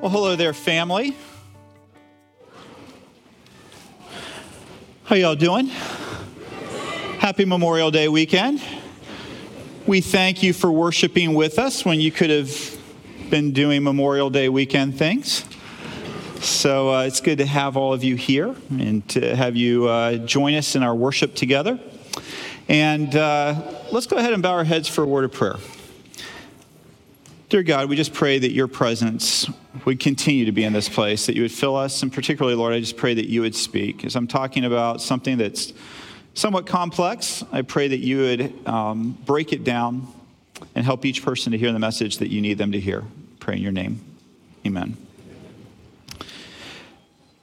Well, hello there, family. How y'all doing? Happy Memorial Day weekend. We thank you for worshiping with us when you could have been doing Memorial Day weekend things. So uh, it's good to have all of you here and to have you uh, join us in our worship together. And uh, let's go ahead and bow our heads for a word of prayer. Dear God, we just pray that your presence would continue to be in this place, that you would fill us, and particularly, Lord, I just pray that you would speak. As I'm talking about something that's somewhat complex, I pray that you would um, break it down and help each person to hear the message that you need them to hear. Pray in your name. Amen.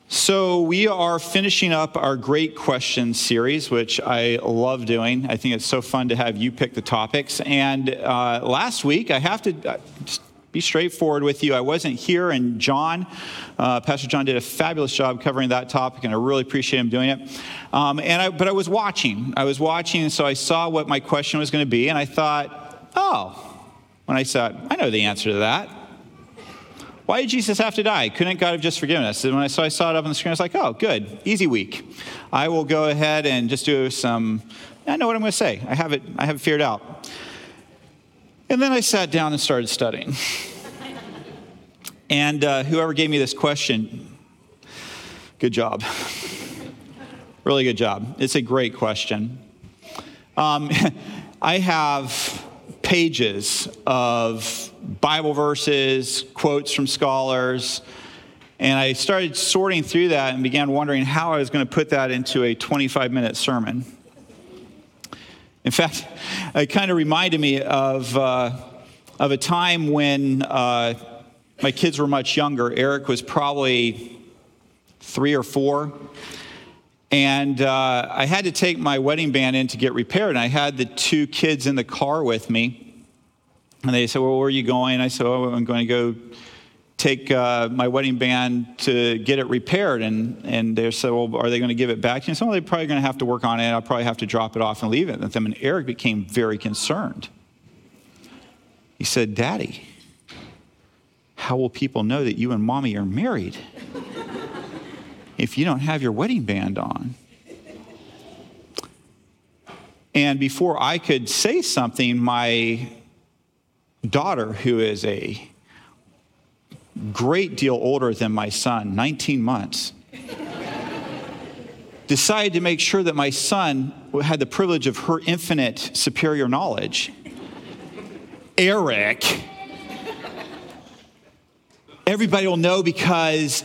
So, we are finishing up our Great Question series, which I love doing. I think it's so fun to have you pick the topics. And uh, last week, I have to uh, be straightforward with you. I wasn't here, and John, uh, Pastor John, did a fabulous job covering that topic, and I really appreciate him doing it. Um, and I, but I was watching. I was watching, and so I saw what my question was going to be, and I thought, oh, when I said, I know the answer to that. Why did Jesus have to die? Couldn't God have just forgiven us? And when I, so I saw it up on the screen, I was like, oh, good, easy week. I will go ahead and just do some, I know what I'm going to say. I have it, I have it figured out. And then I sat down and started studying. and uh, whoever gave me this question, good job. really good job. It's a great question. Um, I have pages of Bible verses, quotes from scholars, and I started sorting through that and began wondering how I was going to put that into a 25 minute sermon. In fact, it kind of reminded me of, uh, of a time when uh, my kids were much younger. Eric was probably three or four. And uh, I had to take my wedding band in to get repaired. And I had the two kids in the car with me. And they said, Well, where are you going? I said, Oh, I'm going to go take uh, my wedding band to get it repaired. And, and they said, Well, are they going to give it back you? So, well, they're probably going to have to work on it. I'll probably have to drop it off and leave it with them. And Eric became very concerned. He said, Daddy, how will people know that you and mommy are married? if you don't have your wedding band on. And before I could say something, my daughter, who is a great deal older than my son, 19 months, decided to make sure that my son had the privilege of her infinite superior knowledge. Eric, everybody will know because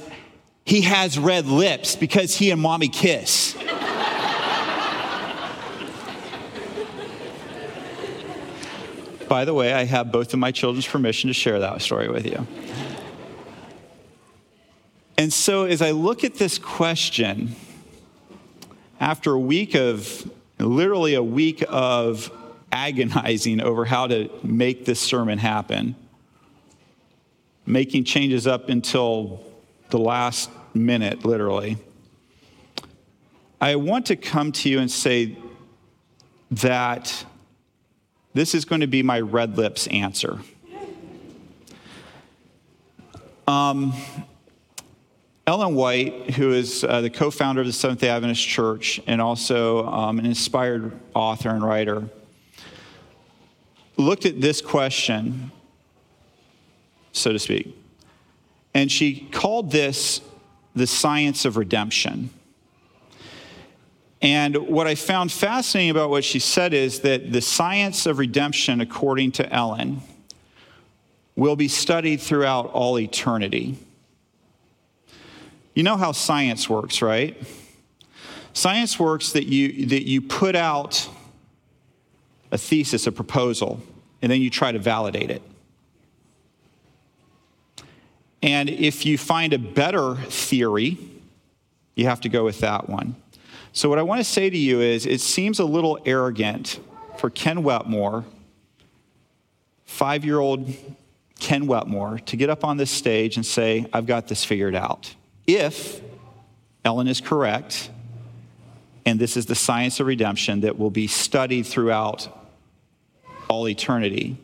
he has red lips because he and mommy kiss. By the way, I have both of my children's permission to share that story with you. And so, as I look at this question, after a week of, literally a week of agonizing over how to make this sermon happen, making changes up until the last minute, literally. I want to come to you and say that this is going to be my red lips answer. Um, Ellen White, who is uh, the co founder of the Seventh day Adventist Church and also um, an inspired author and writer, looked at this question, so to speak. And she called this the science of redemption. And what I found fascinating about what she said is that the science of redemption, according to Ellen, will be studied throughout all eternity. You know how science works, right? Science works that you, that you put out a thesis, a proposal, and then you try to validate it. And if you find a better theory, you have to go with that one. So, what I want to say to you is it seems a little arrogant for Ken Wetmore, five year old Ken Wetmore, to get up on this stage and say, I've got this figured out. If Ellen is correct, and this is the science of redemption that will be studied throughout all eternity.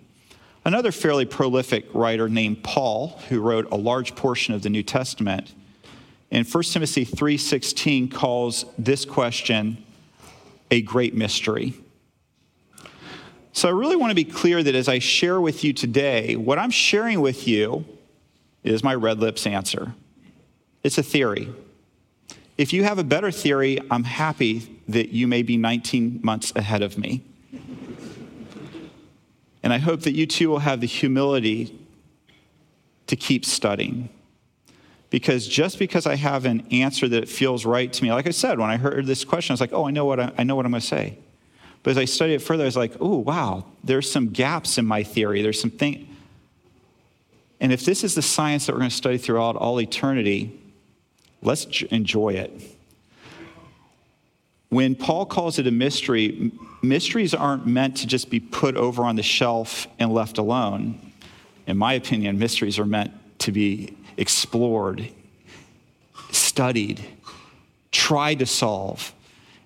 Another fairly prolific writer named Paul, who wrote a large portion of the New Testament, in 1 Timothy 3:16 calls this question a great mystery. So I really want to be clear that as I share with you today, what I'm sharing with you is my red lips answer. It's a theory. If you have a better theory, I'm happy that you may be 19 months ahead of me. And I hope that you too will have the humility to keep studying. Because just because I have an answer that feels right to me, like I said, when I heard this question, I was like, oh, I know what, I, I know what I'm going to say. But as I studied it further, I was like, oh, wow, there's some gaps in my theory. There's some things. And if this is the science that we're going to study throughout all eternity, let's enjoy it. When Paul calls it a mystery, mysteries aren't meant to just be put over on the shelf and left alone. In my opinion, mysteries are meant to be explored, studied, tried to solve.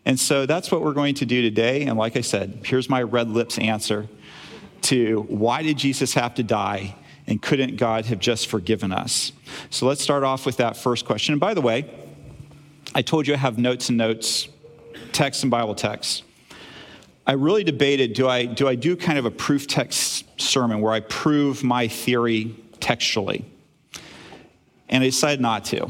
And so that's what we're going to do today. And like I said, here's my red lips answer to why did Jesus have to die? And couldn't God have just forgiven us? So let's start off with that first question. And by the way, I told you I have notes and notes, text and Bible texts. I really debated do I, do I do kind of a proof text sermon where I prove my theory textually? And I decided not to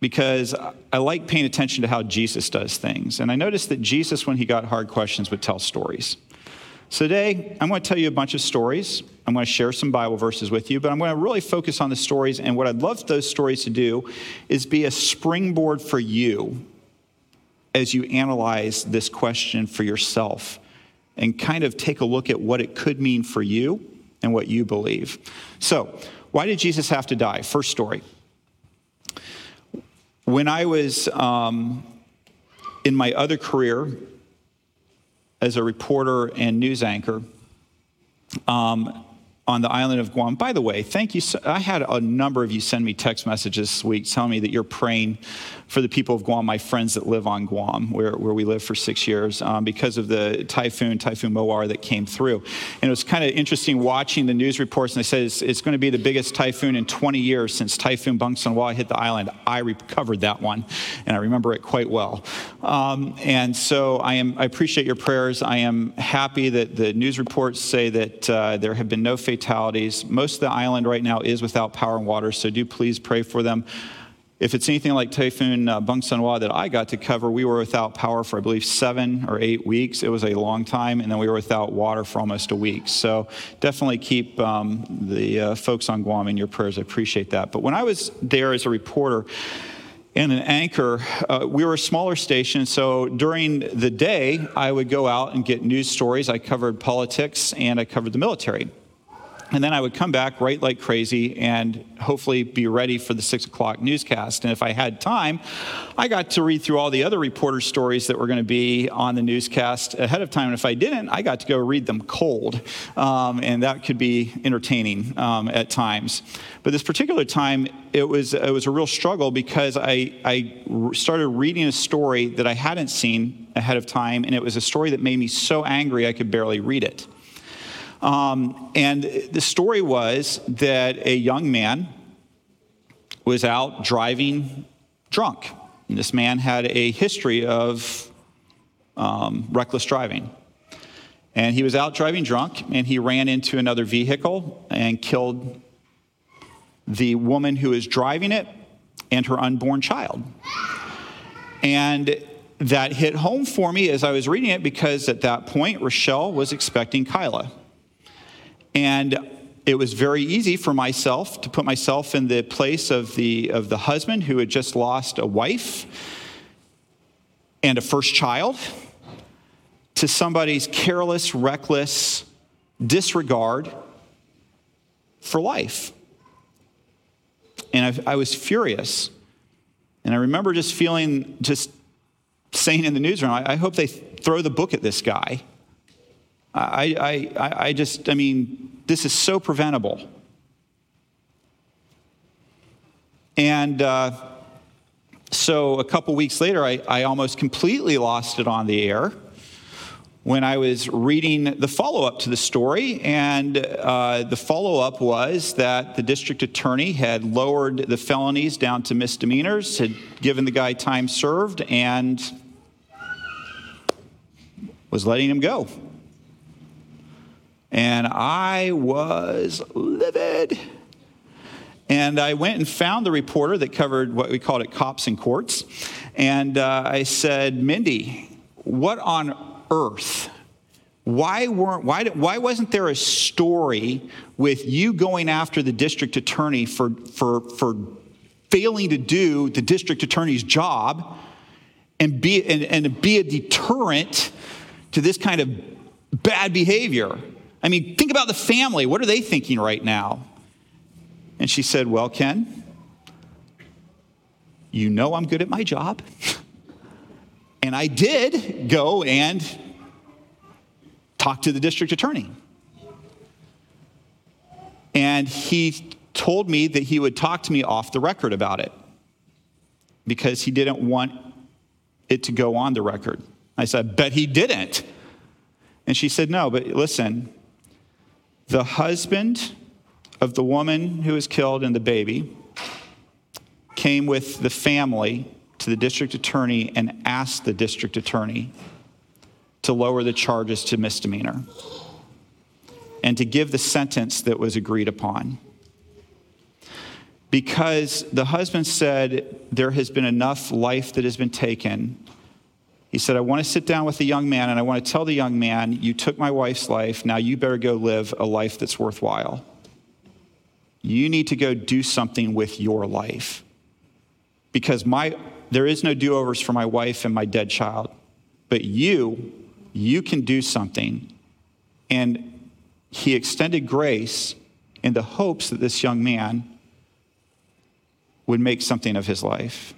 because I like paying attention to how Jesus does things. And I noticed that Jesus, when he got hard questions, would tell stories. So today, I'm going to tell you a bunch of stories. I'm going to share some Bible verses with you, but I'm going to really focus on the stories. And what I'd love those stories to do is be a springboard for you as you analyze this question for yourself and kind of take a look at what it could mean for you and what you believe. So, why did Jesus have to die? First story. When I was um, in my other career, as a reporter and news anchor um, on the island of Guam. By the way, thank you. I had a number of you send me text messages this week telling me that you're praying for the people of Guam, my friends that live on Guam, where, where we lived for six years, um, because of the typhoon, Typhoon Mawar, that came through. And it was kind of interesting watching the news reports, and they said it's, it's, going to be the biggest typhoon in 20 years since Typhoon Pongsona hit the island. I recovered that one, and I remember it quite well. Um, and so I, am, I appreciate your prayers. I am happy that the news reports say that uh, there have been no fatalities. Most of the island right now is without power and water, so do please pray for them. If it's anything like Typhoon uh, Pongsona that I got to cover, we were without power for, I believe, seven or eight weeks. It was a long time, and then we were without water for almost a week. So definitely keep um, the uh, folks on Guam in your prayers. I appreciate that. But when I was there as a reporter, and an anchor, uh, we were a smaller station, so during the day, I would go out and get news stories. I covered politics and I covered the military. And then I would come back, write like crazy, and hopefully be ready for the six o'clock newscast. And if I had time, I got to read through all the other reporter stories that were going to be on the newscast ahead of time. And if I didn't, I got to go read them cold. Um, and that could be entertaining um, at times. But this particular time, it was, it was a real struggle because I, I started reading a story that I hadn't seen ahead of time. And it was a story that made me so angry I could barely read it. Um, and the story was that a young man was out driving drunk. And this man had a history of um, reckless driving. And he was out driving drunk, and he ran into another vehicle and killed the woman who was driving it and her unborn child. And that hit home for me as I was reading it because at that point, Rachelle was expecting Kyla. And it was very easy for myself to put myself in the place of the, of the husband who had just lost a wife and a first child to somebody's careless, reckless disregard for life. And I, I was furious. And I remember just feeling, just saying in the newsroom, I, I hope they throw the book at this guy. I, I, I just, I mean, this is so preventable. And uh, so a couple weeks later, I, I almost completely lost it on the air when I was reading the follow up to the story. And uh, the follow up was that the district attorney had lowered the felonies down to misdemeanors, had given the guy time served, and was letting him go. And I was livid. And I went and found the reporter that covered what we called it cops and courts. And uh, I said, Mindy, what on earth? Why, weren't, why, why wasn't there a story with you going after the district attorney for, for, for failing to do the district attorney's job and be, and, and be a deterrent to this kind of bad behavior? I mean, think about the family. What are they thinking right now? And she said, Well, Ken, you know I'm good at my job. and I did go and talk to the district attorney. And he told me that he would talk to me off the record about it because he didn't want it to go on the record. I said, Bet he didn't. And she said, No, but listen, the husband of the woman who was killed and the baby came with the family to the district attorney and asked the district attorney to lower the charges to misdemeanor and to give the sentence that was agreed upon. Because the husband said, There has been enough life that has been taken. He said, I want to sit down with the young man and I want to tell the young man, You took my wife's life. Now you better go live a life that's worthwhile. You need to go do something with your life. Because my, there is no do overs for my wife and my dead child. But you, you can do something. And he extended grace in the hopes that this young man would make something of his life.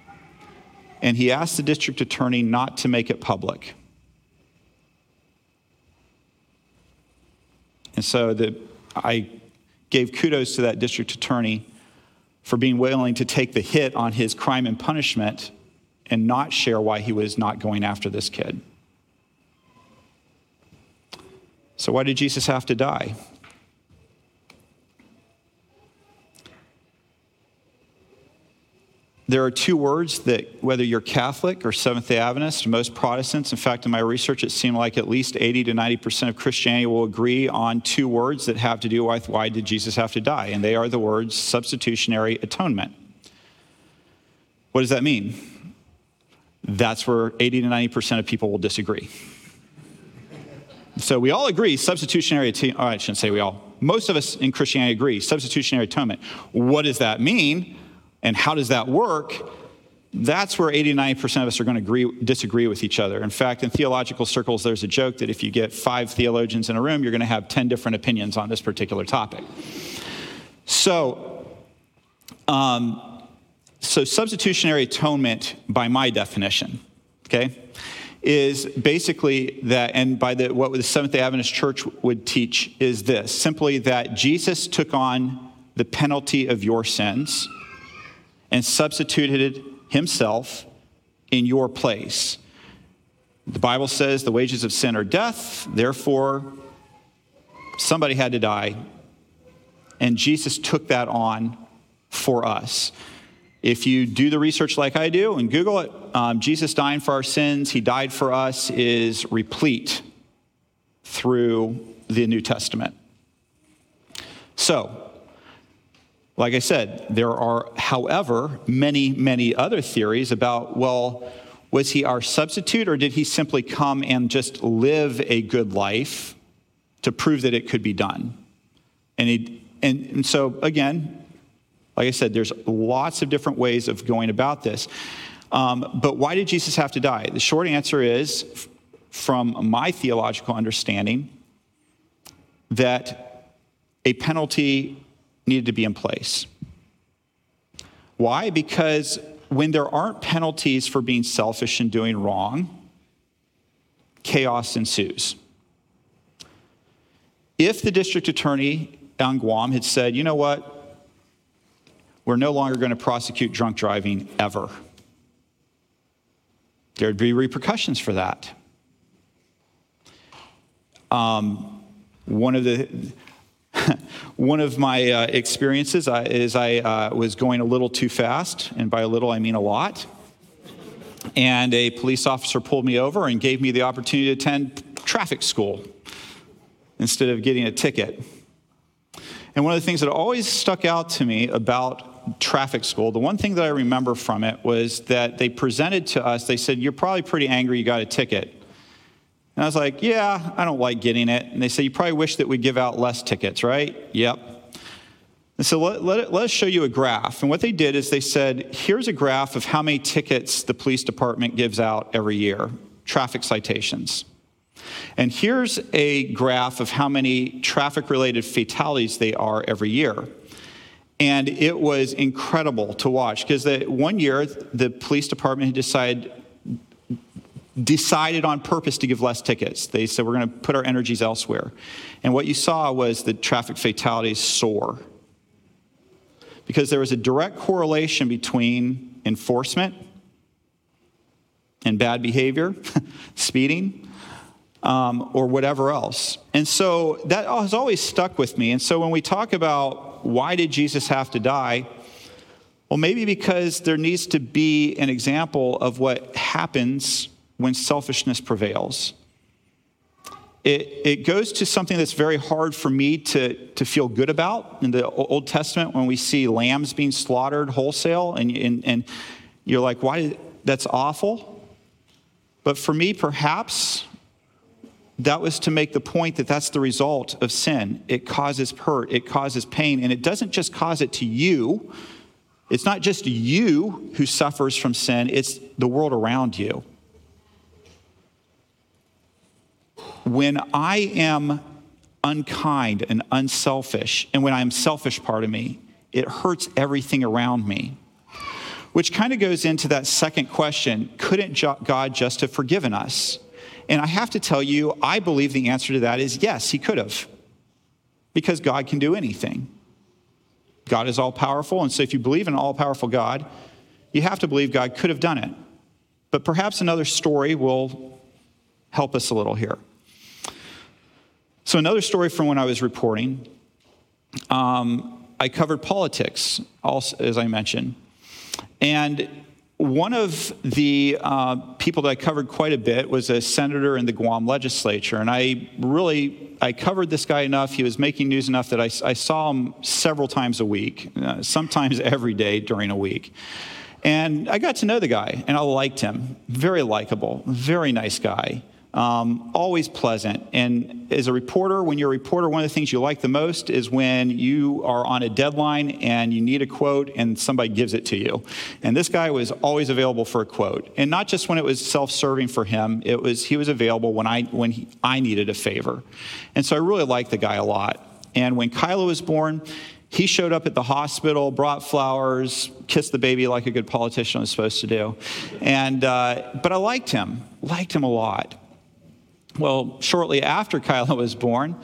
And he asked the district attorney not to make it public. And so the, I gave kudos to that district attorney for being willing to take the hit on his crime and punishment and not share why he was not going after this kid. So, why did Jesus have to die? There are two words that, whether you're Catholic or Seventh day Adventist, most Protestants, in fact, in my research, it seemed like at least 80 to 90% of Christianity will agree on two words that have to do with why did Jesus have to die? And they are the words substitutionary atonement. What does that mean? That's where 80 to 90% of people will disagree. So we all agree substitutionary atonement. Oh, I shouldn't say we all. Most of us in Christianity agree substitutionary atonement. What does that mean? And how does that work? That's where 89% of us are going to agree, disagree with each other. In fact, in theological circles, there's a joke that if you get five theologians in a room, you're going to have 10 different opinions on this particular topic. So, um, so substitutionary atonement, by my definition, okay, is basically that, and by the, what the Seventh day Adventist Church would teach, is this simply that Jesus took on the penalty of your sins and substituted himself in your place. The Bible says the wages of sin are death, therefore, somebody had to die. And Jesus took that on for us. If you do the research like I do and Google it, um, Jesus dying for our sins, he died for us, is replete through the New Testament. So, like I said, there are, however, many, many other theories about, well, was he our substitute or did he simply come and just live a good life to prove that it could be done? And, he, and, and so, again, like I said, there's lots of different ways of going about this. Um, but why did Jesus have to die? The short answer is, from my theological understanding, that a penalty needed to be in place. Why? Because when there aren't penalties for being selfish and doing wrong, chaos ensues. If the district attorney on Guam had said, you know what, we're no longer going to prosecute drunk driving ever, there'd be repercussions for that. Um, one of the one of my uh, experiences uh, is I uh, was going a little too fast, and by a little I mean a lot. And a police officer pulled me over and gave me the opportunity to attend traffic school instead of getting a ticket. And one of the things that always stuck out to me about traffic school, the one thing that I remember from it was that they presented to us, they said, You're probably pretty angry you got a ticket. And I was like, Yeah, I don't like getting it. And they said, You probably wish that we give out less tickets, right? Yep. And so let, let, let, us show you a graph. And what they did is they said, Here's a graph of how many tickets the police department gives out every year, traffic citations. And here's a graph of how many traffic related fatalities they are every year. And it was incredible to watch because one year the police department had decided decided on purpose to give less tickets. They said, we're going to put our energies elsewhere. And what you saw was the traffic fatalities soar. Because there was a direct correlation between enforcement and bad behavior, speeding, um, or whatever else. And so that has always stuck with me. And so when we talk about why did Jesus have to die, well, maybe because there needs to be an example of what happens when selfishness prevails. It, it goes to something that's very hard for me to, to feel good about in the Old Testament when we see lambs being slaughtered wholesale, and, and, and you're like, why? That's awful. But for me, perhaps that was to make the point that that's the result of sin. It causes hurt, it causes pain, and it doesn't just cause it to you. It's not just you who suffers from sin, it's the world around you. When I am unkind and unselfish, and when I'm selfish part of me, it hurts everything around me. Which kind of goes into that second question couldn't God just have forgiven us? And I have to tell you, I believe the answer to that is yes, He could have. Because God can do anything. God is all powerful, and so if you believe in an all powerful God, you have to believe God could have done it. But perhaps another story will help us a little here. So, another story from when I was reporting, um, I covered politics, also, as I mentioned. And one of the uh, people that I covered quite a bit was a senator in the Guam legislature. And I really, I covered this guy enough. He was making news enough that I, I saw him several times a week, uh, sometimes every day during a week. And I got to know the guy, and I liked him. Very likable, very nice guy. Um, always pleasant. And as a reporter, when you're a reporter, one of the things you like the most is when you are on a deadline and you need a quote and somebody gives it to you. And this guy was always available for a quote. And not just when it was self-serving for him, it was he was available when I when he, I needed a favor. And so I really liked the guy a lot. And when Kyla was born, he showed up at the hospital, brought flowers, kissed the baby like a good politician was supposed to do. And, uh, but I liked him, liked him a lot. Well, shortly after Kyla was born,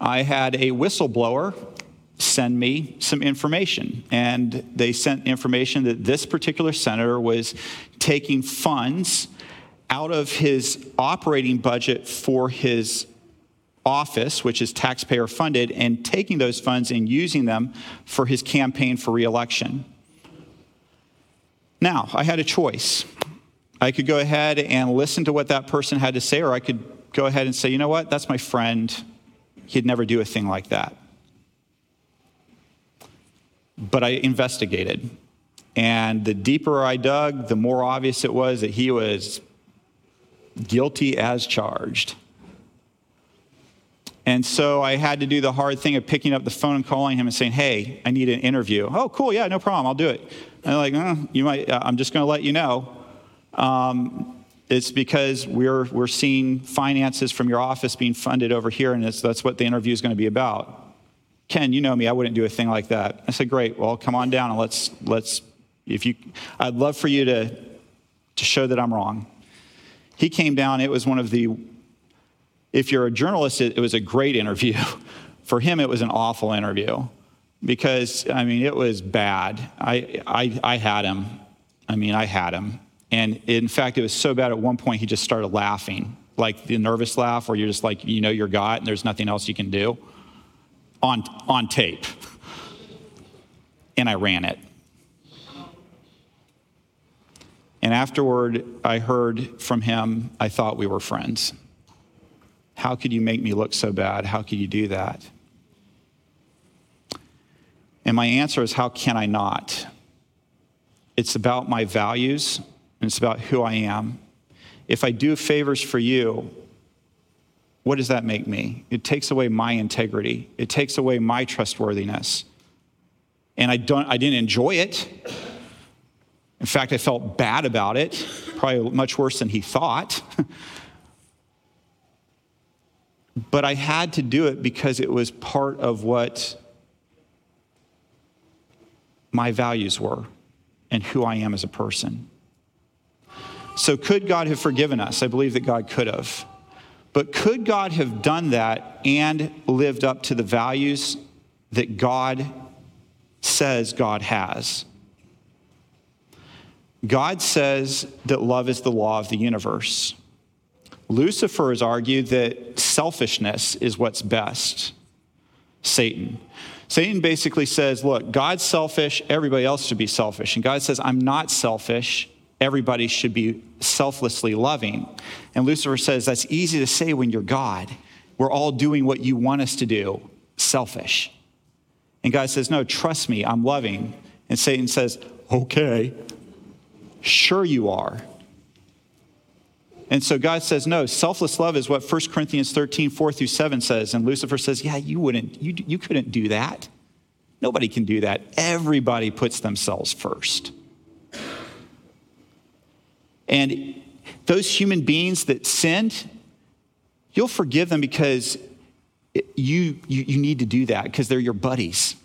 I had a whistleblower send me some information. And they sent information that this particular senator was taking funds out of his operating budget for his office, which is taxpayer funded, and taking those funds and using them for his campaign for reelection. Now, I had a choice. I could go ahead and listen to what that person had to say, or I could go ahead and say, you know what, that's my friend. He'd never do a thing like that. But I investigated. And the deeper I dug, the more obvious it was that he was guilty as charged. And so I had to do the hard thing of picking up the phone and calling him and saying, "Hey, I need an interview." "Oh, cool, yeah, no problem, I'll do it." And I'm like, oh, "You might. Uh, I'm just going to let you know." Um, it's because we're, we're seeing finances from your office being funded over here, and that's what the interview is going to be about. Ken, you know me, I wouldn't do a thing like that. I said, Great, well, come on down and let's, let's If you, I'd love for you to, to show that I'm wrong. He came down, it was one of the, if you're a journalist, it, it was a great interview. For him, it was an awful interview because, I mean, it was bad. I, I, I had him. I mean, I had him. And in fact, it was so bad at one point, he just started laughing, like the nervous laugh where you're just like, you know, you're God and there's nothing else you can do on, on tape. And I ran it. And afterward, I heard from him, I thought we were friends. How could you make me look so bad? How could you do that? And my answer is, how can I not? It's about my values and it's about who I am. If I do favors for you, what does that make me? It takes away my integrity. It takes away my trustworthiness. And I, don't, I didn't enjoy it. In fact, I felt bad about it, probably much worse than he thought. but I had to do it because it was part of what my values were and who I am as a person. So, could God have forgiven us? I believe that God could have. But could God have done that and lived up to the values that God says God has? God says that love is the law of the universe. Lucifer has argued that selfishness is what's best. Satan. Satan basically says, look, God's selfish, everybody else should be selfish. And God says, I'm not selfish, everybody should be selflessly loving. And Lucifer says, that's easy to say when you're God. We're all doing what you want us to do, selfish. And God says, no, trust me, I'm loving. And Satan says, okay, Sure, you are. And so God says, no, selfless love is what 1 Corinthians 13, 4 through 7 says. And Lucifer says, yeah, you wouldn't, you, you couldn't do that. Nobody can do that. Everybody puts themselves first. And those human beings that sinned, you'll forgive them because you, you, you need to do that because they're your buddies.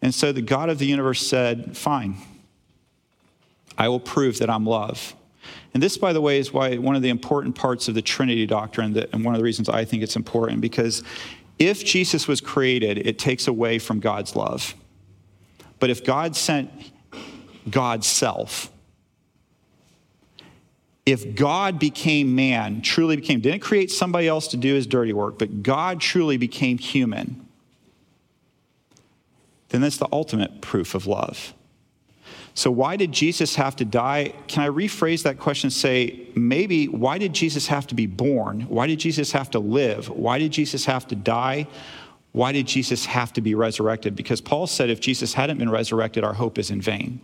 And so the God of the universe said, Fine, I will prove that I'm love. And this, by the way, is why one of the important parts of the Trinity doctrine, that, and one of the reasons I think it's important, because if Jesus was created, it takes away from God's love. But if God sent God's self, if God became man, truly became, didn't create somebody else to do his dirty work, but God truly became human, then that's the ultimate proof of love. So, why did Jesus have to die? Can I rephrase that question and say, maybe, why did Jesus have to be born? Why did Jesus have to live? Why did Jesus have to die? Why did Jesus have to be resurrected? Because Paul said if Jesus hadn't been resurrected, our hope is in vain.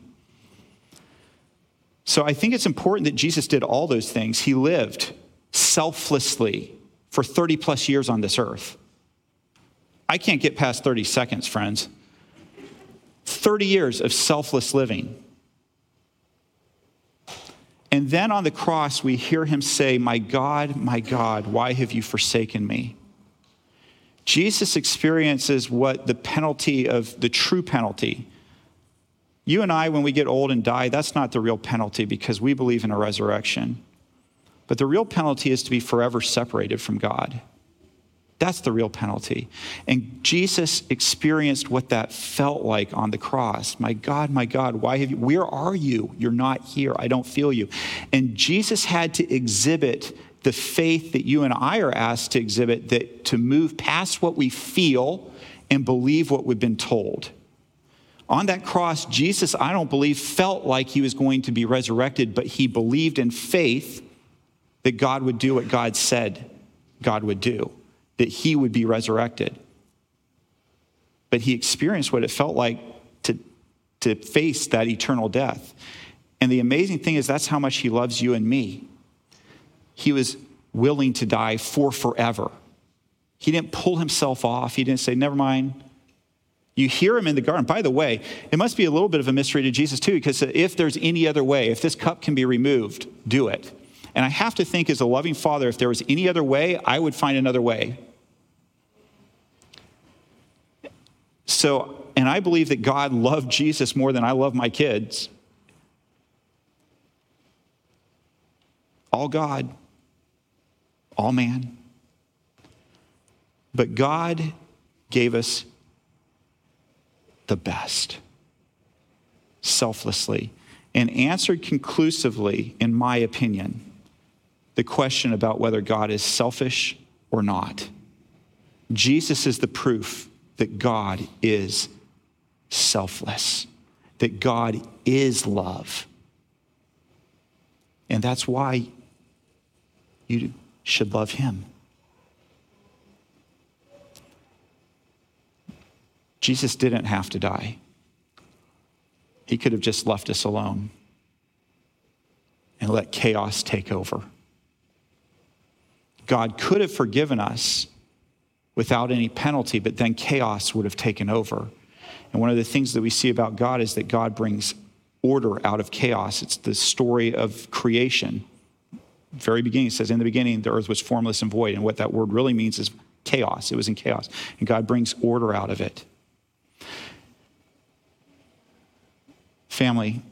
So, I think it's important that Jesus did all those things. He lived selflessly for 30 plus years on this earth. I can't get past 30 seconds, friends. 30 years of selfless living. And then on the cross, we hear him say, My God, my God, why have you forsaken me? Jesus experiences what the penalty of the true penalty. You and I, when we get old and die, that's not the real penalty because we believe in a resurrection. But the real penalty is to be forever separated from God. That's the real penalty. And Jesus experienced what that felt like on the cross. My God, my God, why have you, where are you? You're not here. I don't feel you. And Jesus had to exhibit the faith that you and I are asked to exhibit, that to move past what we feel and believe what we've been told. On that cross, Jesus, I don't believe, felt like he was going to be resurrected, but he believed in faith that God would do what God said God would do that he would be resurrected. But he experienced what it felt like to, to face that eternal death. And the amazing thing is, that's how much he loves you and me. He was willing to die for forever. He didn't pull himself off. He didn't say, never mind. You hear him in the garden. By the way, it must be a little bit of a mystery to Jesus, too, because if there's any other way, if this cup can be removed, do it. And I have to think, as a loving father, if there was any other way, I would find another way. So, and I believe that God loved Jesus more than I love my kids. All God, all man. But God gave us the best, selflessly, and answered conclusively, in my opinion, the question about whether God is selfish or not. Jesus is the proof that God is selfless, that God is love. And that's why you should love him. Jesus didn't have to die. He could have just left us alone and let chaos take over. God could have forgiven us without any penalty, but then chaos would have taken over. And one of the things that we see about God is that God brings order out of chaos. It's the story of creation. Very beginning it says, In the beginning, the earth was formless and void. And what that word really means is chaos. It was in chaos. And God brings order out of it. Family,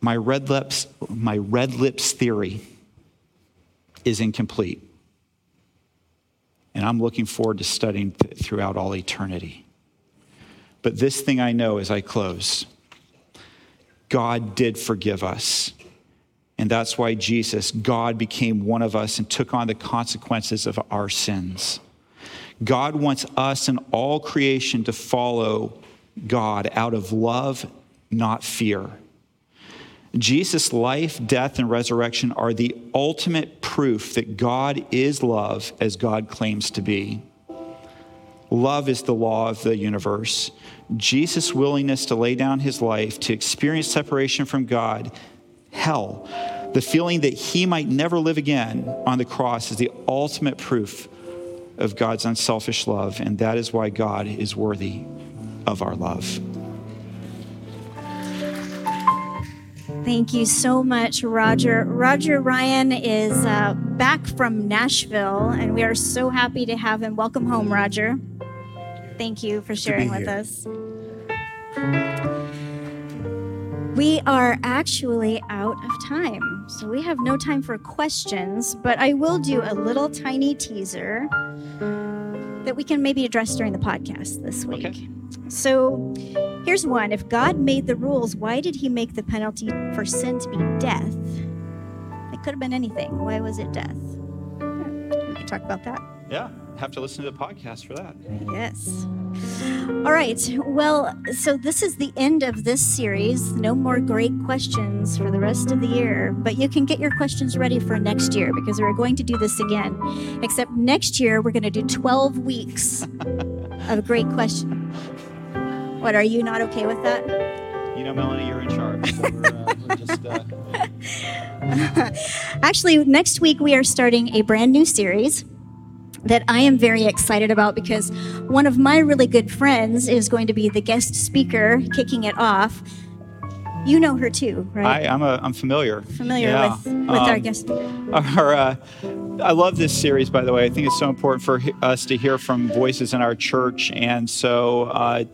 my red lips, my red lips theory is incomplete. And I'm looking forward to studying th- throughout all eternity. But this thing I know as I close God did forgive us. And that's why Jesus, God, became one of us and took on the consequences of our sins. God wants us and all creation to follow God out of love, not fear. Jesus' life, death, and resurrection are the ultimate proof that God is love as God claims to be. Love is the law of the universe. Jesus' willingness to lay down his life to experience separation from God, hell, the feeling that he might never live again on the cross is the ultimate proof of God's unselfish love, and that is why God is worthy of our love. Thank you so much, Roger. Roger Ryan is uh, back from Nashville, and we are so happy to have him. Welcome home, Roger. Thank you for sharing with us. We are actually out of time, so we have no time for questions, but I will do a little tiny teaser that we can maybe address during the podcast this week. Okay. So here's one If God made the rules, why did he make the penalty for sin to be death? It could have been anything. Why was it death? We can talk about that. Yeah, have to listen to the podcast for that. Yes. All right. Well, so this is the end of this series. No more great questions for the rest of the year, but you can get your questions ready for next year because we're going to do this again. Except next year, we're going to do 12 weeks of great questions. What, are you not okay with that? You know, Melanie, you're in charge. So we're, uh, we're just, uh, Actually, next week we are starting a brand new series that I am very excited about because one of my really good friends is going to be the guest speaker kicking it off. You know her too, right? I, I'm, a, I'm familiar. Familiar Yeah. with, with our Um, guest speaker. Our, uh, I love this series, by the way. I think it's so important for us to hear from voices in our church. And so uh,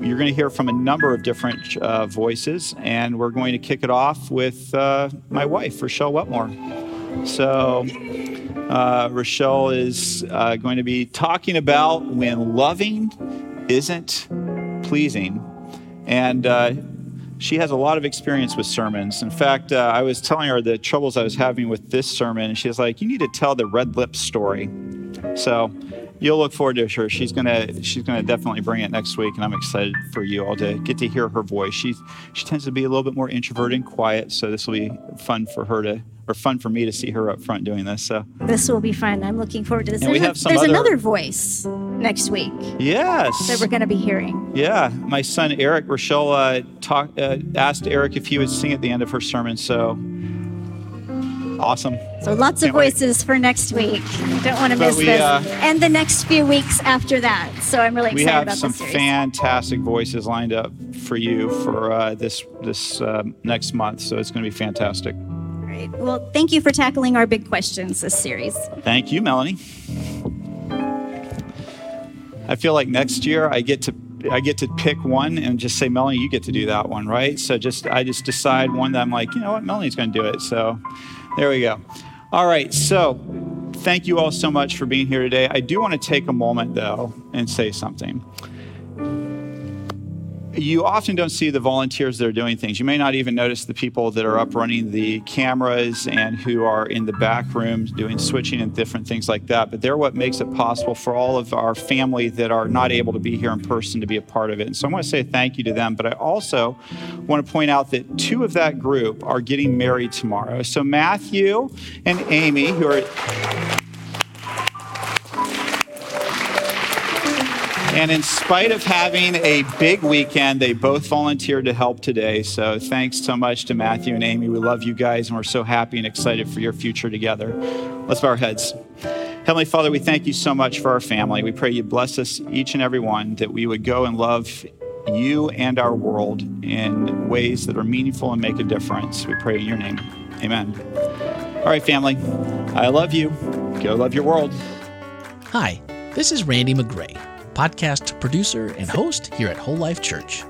you're going to hear from a number of different uh, voices. And we're going to kick it off with uh, my wife, Rachelle Wetmore. So uh, Rachelle is uh, going to be talking about when loving isn't pleasing. And uh, she has a lot of experience with sermons. In fact, uh, I was telling her the troubles I was having with this sermon, and she was like, "You need to tell the red lips story." So you'll look forward to her. She's gonna she's gonna definitely bring it next week, and I'm excited for you all to get to hear her voice. She she tends to be a little bit more introverted and quiet, so this will be fun for her to or fun for me to see her up front doing this. So This will be fun. I'm looking forward to this. And we There's, a- have some there's other- another voice next week yes, that we're going to be hearing. Yeah, my son Eric, Rachelle uh, talk, uh, asked Eric if he would sing at the end of her sermon. So awesome. So lots of Can't wait. voices for next week. Don't want to But miss we, this. uh, and the next few weeks after that. So I'm really We excited have about some this series. fantastic voices lined up for you for uh, this this uh, next month. So it's going to be fantastic. Great. Well, thank you for tackling our big questions this series. Thank you, Melanie. I feel like next year I get to I get to pick one and just say, Melanie, you get to do that one, right? So just I just decide one that I'm like, you know what, Melanie's going to do it. So there we go. All right, so thank you all so much for being here today. I do want to take a moment though and say something you often don't see the volunteers that are doing things. You may not even notice the people that are up running the cameras and who are in the back rooms doing switching and different things like that. But they're what makes it possible for all of our family that are not able to be here in person to be a part of it. And so I want to say thank you to them. But I also want to point out that two of that group are getting married tomorrow. So Matthew and Amy, who are And in spite of having a big weekend, they both volunteered to help today. So thanks so much to Matthew and Amy. We love you guys, and we're so happy and excited for your future together. Let's bow our heads. Heavenly Father, we thank you so much for our family. We pray you bless us, each and every one, that we would go and love you and our world in ways that are meaningful and make a difference. We pray in your name. Amen. All right, family, I love you. Go love your world. Hi, this is Randy Magray podcast producer and host here at WholeLife Church.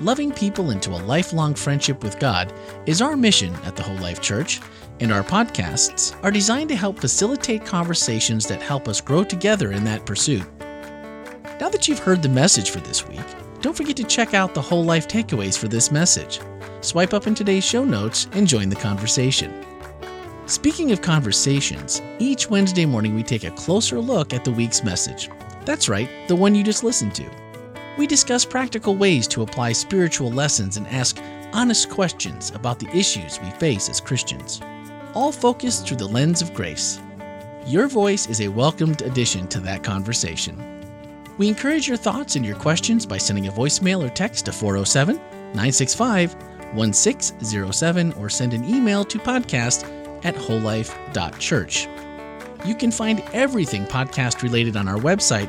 Loving people into a lifelong friendship with God is our mission at the WholeLife Church, and our podcasts are designed to help facilitate conversations that help us grow together in that pursuit. Now that you've heard the message for this week, don't forget to check out the Whole Life takeaways for this message. Swipe up in today's show notes and join the conversation. Speaking of conversations, each Wednesday morning we take a closer look at the week's message. That's right, the one you just listened to. We discuss practical ways to apply spiritual lessons and ask honest questions about the issues we face as Christians, all focused through the lens of grace. Your voice is a welcomed addition to that conversation. We encourage your thoughts and your questions by sending a voicemail or text to 407 965 1607 or send an email to podcast at wholelife.church. You can find everything podcast related on our website,